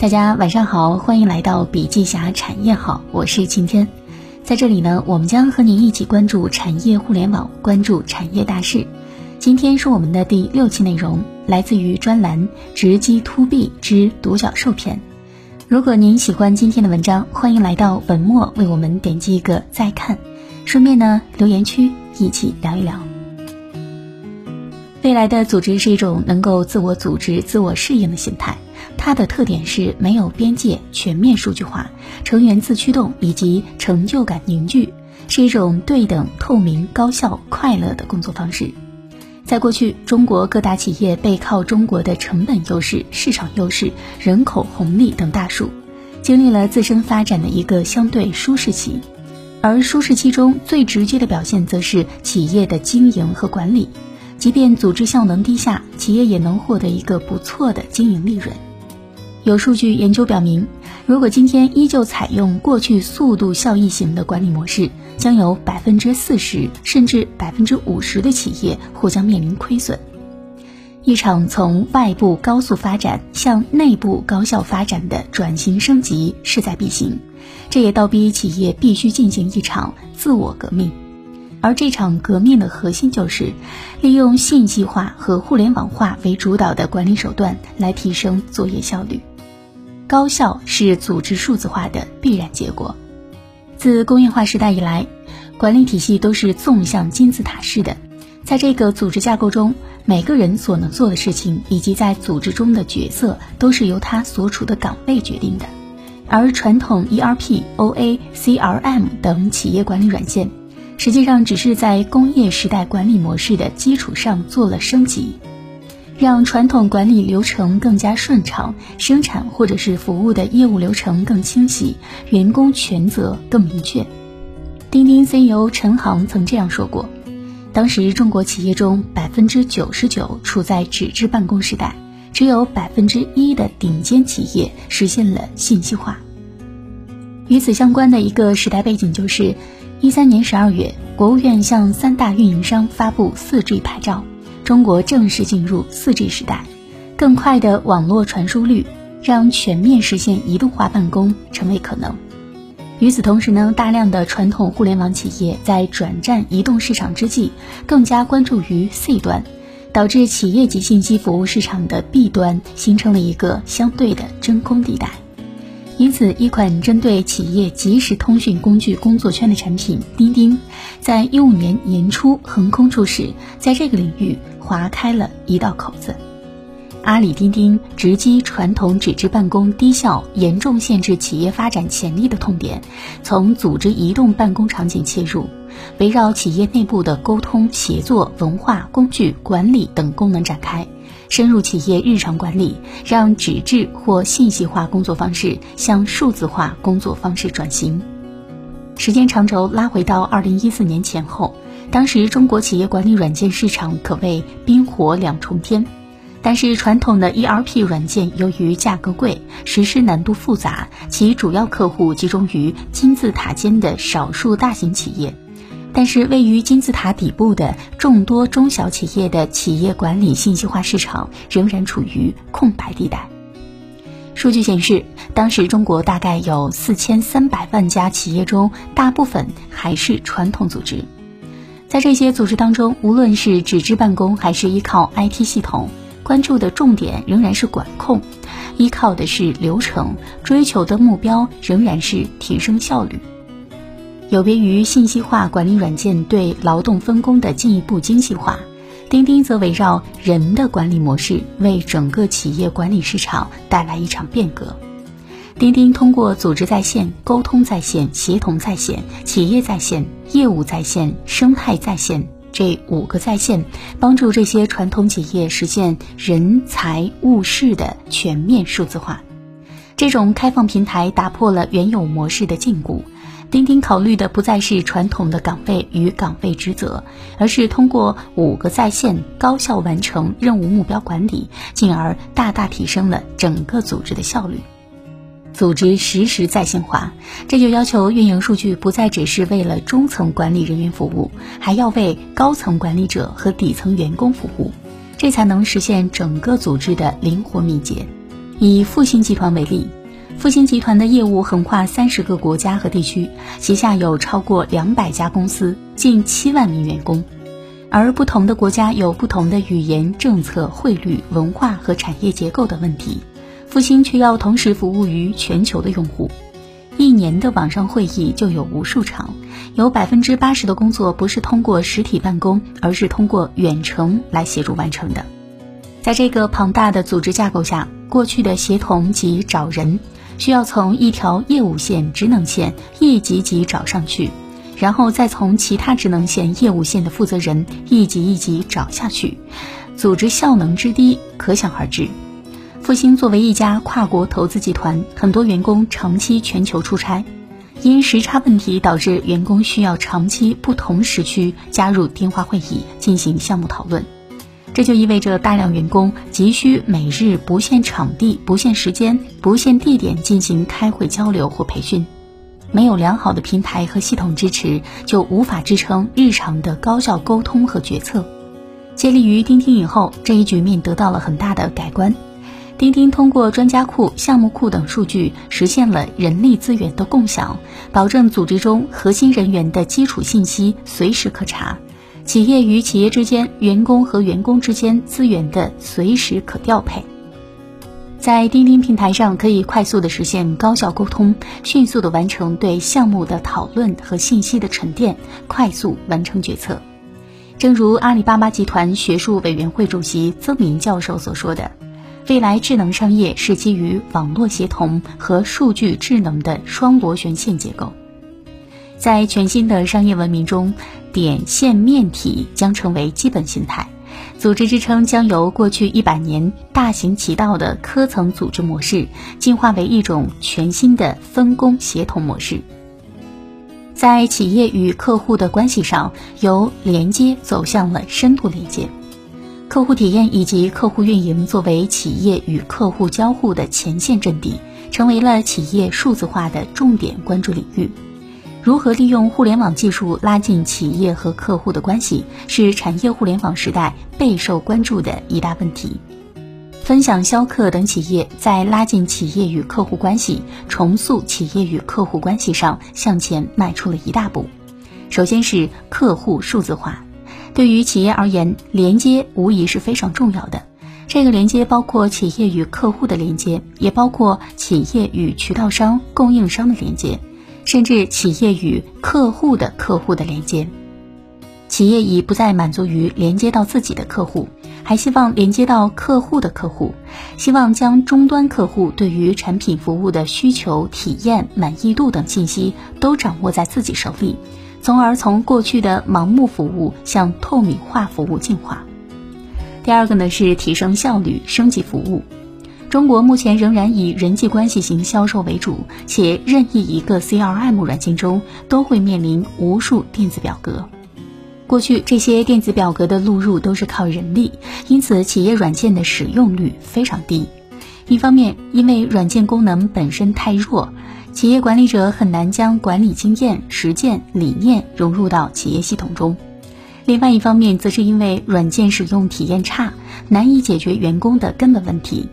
大家晚上好，欢迎来到笔记侠产业好，我是晴天。在这里呢，我们将和您一起关注产业互联网，关注产业大事。今天是我们的第六期内容，来自于专栏《直击 to B 之独角兽篇》。如果您喜欢今天的文章，欢迎来到文末为我们点击一个再看，顺便呢留言区一起聊一聊。未来的组织是一种能够自我组织、自我适应的形态。它的特点是没有边界、全面数据化、成员自驱动以及成就感凝聚，是一种对等、透明、高效、快乐的工作方式。在过去，中国各大企业背靠中国的成本优势、市场优势、人口红利等大树，经历了自身发展的一个相对舒适期。而舒适期中最直接的表现，则是企业的经营和管理。即便组织效能低下，企业也能获得一个不错的经营利润。有数据研究表明，如果今天依旧采用过去速度效益型的管理模式，将有百分之四十甚至百分之五十的企业或将面临亏损。一场从外部高速发展向内部高效发展的转型升级势在必行，这也倒逼企业必须进行一场自我革命。而这场革命的核心就是利用信息化和互联网化为主导的管理手段来提升作业效率。高效是组织数字化的必然结果。自工业化时代以来，管理体系都是纵向金字塔式的，在这个组织架构中，每个人所能做的事情以及在组织中的角色都是由他所处的岗位决定的。而传统 ERP、OA、CRM 等企业管理软件。实际上只是在工业时代管理模式的基础上做了升级，让传统管理流程更加顺畅，生产或者是服务的业务流程更清晰，员工权责更明确。钉钉 CEO 陈航曾这样说过：“当时中国企业中百分之九十九处在纸质办公时代，只有百分之一的顶尖企业实现了信息化。”与此相关的一个时代背景就是。一三年十二月，国务院向三大运营商发布四 G 牌照，中国正式进入四 G 时代。更快的网络传输率，让全面实现移动化办公成为可能。与此同时呢，大量的传统互联网企业在转战移动市场之际，更加关注于 C 端，导致企业级信息服务市场的 B 端形成了一个相对的真空地带。因此，一款针对企业即时通讯工具工作圈的产品——钉钉，在一五年年初横空出世，在这个领域划开了一道口子。阿里钉钉直击传统纸质办公低效、严重限制企业发展潜力的痛点，从组织移动办公场景切入，围绕企业内部的沟通、协作、文化、工具管理等功能展开。深入企业日常管理，让纸质或信息化工作方式向数字化工作方式转型。时间长轴拉回到二零一四年前后，当时中国企业管理软件市场可谓冰火两重天。但是传统的 ERP 软件由于价格贵、实施难度复杂，其主要客户集中于金字塔尖的少数大型企业。但是，位于金字塔底部的众多中小企业的企业管理信息化市场仍然处于空白地带。数据显示，当时中国大概有四千三百万家企业中，大部分还是传统组织。在这些组织当中，无论是纸质办公还是依靠 IT 系统，关注的重点仍然是管控，依靠的是流程，追求的目标仍然是提升效率。有别于信息化管理软件对劳动分工的进一步精细化，钉钉则围绕人的管理模式，为整个企业管理市场带来一场变革。钉钉通过组织在线、沟通在线、协同在线、企业在线、业务在线、生态在线这五个在线，帮助这些传统企业实现人财物事的全面数字化。这种开放平台打破了原有模式的禁锢。钉钉考虑的不再是传统的岗位与岗位职责，而是通过五个在线高效完成任务目标管理，进而大大提升了整个组织的效率。组织实时在线化，这就要求运营数据不再只是为了中层管理人员服务，还要为高层管理者和底层员工服务，这才能实现整个组织的灵活敏捷。以复星集团为例，复星集团的业务横跨三十个国家和地区，旗下有超过两百家公司，近七万名员工。而不同的国家有不同的语言、政策、汇率、文化和产业结构的问题，复星却要同时服务于全球的用户。一年的网上会议就有无数场，有百分之八十的工作不是通过实体办公，而是通过远程来协助完成的。在这个庞大的组织架构下，过去的协同及找人，需要从一条业务线、职能线一级级找上去。然后再从其他职能线、业务线的负责人一级一级找下去，组织效能之低可想而知。复兴作为一家跨国投资集团，很多员工长期全球出差，因时差问题导致员工需要长期不同时区加入电话会议进行项目讨论，这就意味着大量员工急需每日不限场地、不限时间、不限地点进行开会交流或培训。没有良好的平台和系统支持，就无法支撑日常的高效沟通和决策。建立于钉钉以后，这一局面得到了很大的改观。钉钉通过专家库、项目库等数据，实现了人力资源的共享，保证组织中核心人员的基础信息随时可查，企业与企业之间、员工和员工之间资源的随时可调配。在钉钉平台上，可以快速的实现高效沟通，迅速的完成对项目的讨论和信息的沉淀，快速完成决策。正如阿里巴巴集团学术委员会主席曾明教授所说的，未来智能商业是基于网络协同和数据智能的双螺旋线结构。在全新的商业文明中，点线面体将成为基本形态。组织支撑将由过去一百年大行其道的科层组织模式，进化为一种全新的分工协同模式。在企业与客户的关系上，由连接走向了深度连接。客户体验以及客户运营作为企业与客户交互的前线阵地，成为了企业数字化的重点关注领域。如何利用互联网技术拉近企业和客户的关系，是产业互联网时代备受关注的一大问题。分享销客等企业在拉近企业与客户关系、重塑企业与客户关系上向前迈出了一大步。首先是客户数字化，对于企业而言，连接无疑是非常重要的。这个连接包括企业与客户的连接，也包括企业与渠道商、供应商的连接。甚至企业与客户的客户的连接，企业已不再满足于连接到自己的客户，还希望连接到客户的客户，希望将终端客户对于产品服务的需求、体验、满意度等信息都掌握在自己手里，从而从过去的盲目服务向透明化服务进化。第二个呢是提升效率、升级服务。中国目前仍然以人际关系型销售为主，且任意一个 CRM 软件中都会面临无数电子表格。过去这些电子表格的录入都是靠人力，因此企业软件的使用率非常低。一方面，因为软件功能本身太弱，企业管理者很难将管理经验、实践理念融入到企业系统中；另外一方面，则是因为软件使用体验差，难以解决员工的根本问题。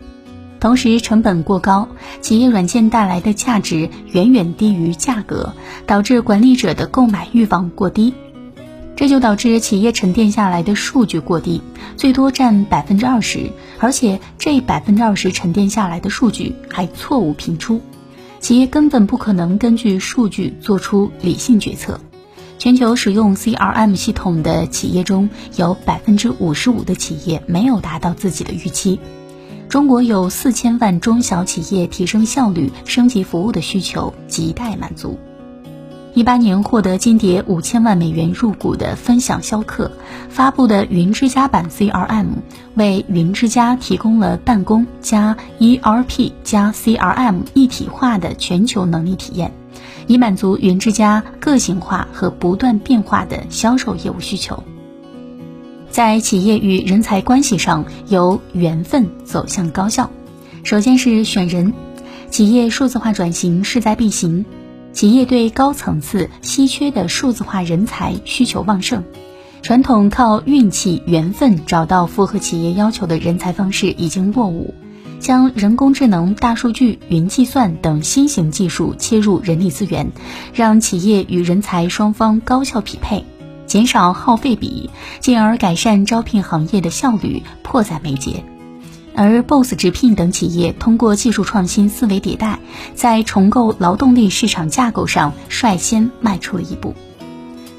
同时，成本过高，企业软件带来的价值远远低于价格，导致管理者的购买欲望过低，这就导致企业沉淀下来的数据过低，最多占百分之二十，而且这百分之二十沉淀下来的数据还错误频出，企业根本不可能根据数据做出理性决策。全球使用 CRM 系统的企业中有百分之五十五的企业没有达到自己的预期。中国有四千万中小企业提升效率、升级服务的需求亟待满足。一八年获得金蝶五千万美元入股的分享销客发布的云之家版 CRM，为云之家提供了办公加 ERP 加 CRM 一体化的全球能力体验，以满足云之家个性化和不断变化的销售业务需求。在企业与人才关系上，由缘分走向高效。首先是选人，企业数字化转型势在必行，企业对高层次、稀缺的数字化人才需求旺盛。传统靠运气、缘分找到符合企业要求的人才方式已经落伍，将人工智能、大数据、云计算等新型技术切入人力资源，让企业与人才双方高效匹配，减少耗费比，进而改善招聘行业的效率，迫在眉睫。而 BOSS 直聘等企业通过技术创新、思维迭代，在重构劳动力市场架构上率先迈出了一步。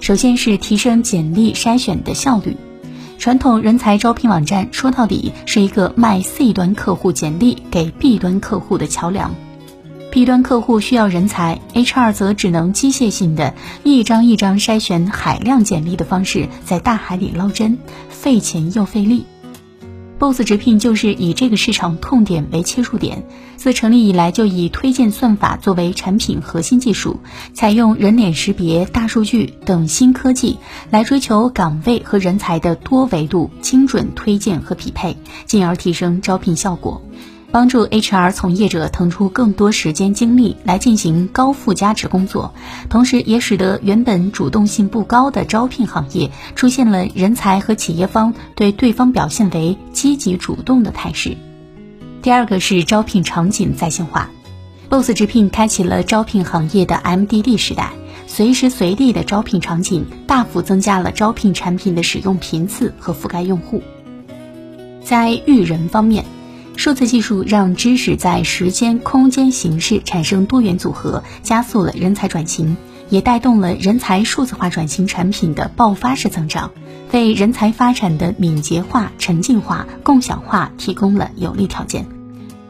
首先是提升简历筛选的效率。传统人才招聘网站说到底是一个卖 C 端客户简历给 B 端客户的桥梁。B 端客户需要人才，HR 则只能机械性的一张一张筛选海量简历的方式，在大海里捞针，费钱又费力。Boss 直聘就是以这个市场痛点为切入点，自成立以来就以推荐算法作为产品核心技术，采用人脸识别、大数据等新科技来追求岗位和人才的多维度精准推荐和匹配，进而提升招聘效果。帮助 HR 从业者腾出更多时间精力来进行高附加值工作，同时也使得原本主动性不高的招聘行业出现了人才和企业方对对方表现为积极主动的态势。第二个是招聘场景在线化，BOSS 直聘开启了招聘行业的 MDD 时代，随时随地的招聘场景大幅增加了招聘产品的使用频次和覆盖用户。在育人方面。数字技术让知识在时间、空间、形式产生多元组合，加速了人才转型，也带动了人才数字化转型产品的爆发式增长，为人才发展的敏捷化、沉浸化、共享化提供了有利条件。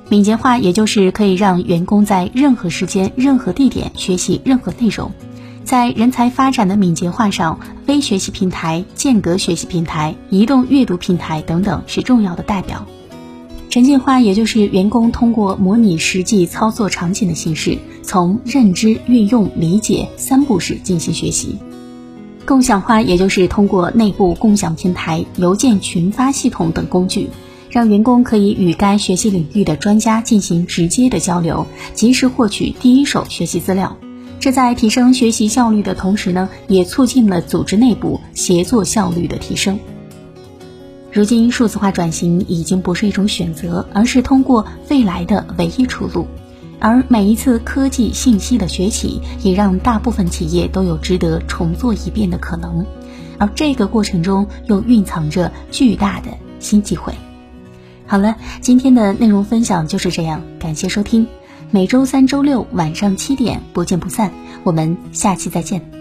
敏捷化也就是可以让员工在任何时间、任何地点学习任何内容。在人才发展的敏捷化上，微学习平台、间隔学习平台、移动阅读平台等等是重要的代表。沉浸化也就是员工通过模拟实际操作场景的形式，从认知、运用、理解三步式进行学习。共享化也就是通过内部共享平台、邮件群发系统等工具，让员工可以与该学习领域的专家进行直接的交流，及时获取第一手学习资料。这在提升学习效率的同时呢，也促进了组织内部协作效率的提升。如今，数字化转型已经不是一种选择，而是通过未来的唯一出路。而每一次科技信息的崛起，也让大部分企业都有值得重做一遍的可能。而这个过程中，又蕴藏着巨大的新机会。好了，今天的内容分享就是这样，感谢收听。每周三、周六晚上七点不见不散。我们下期再见。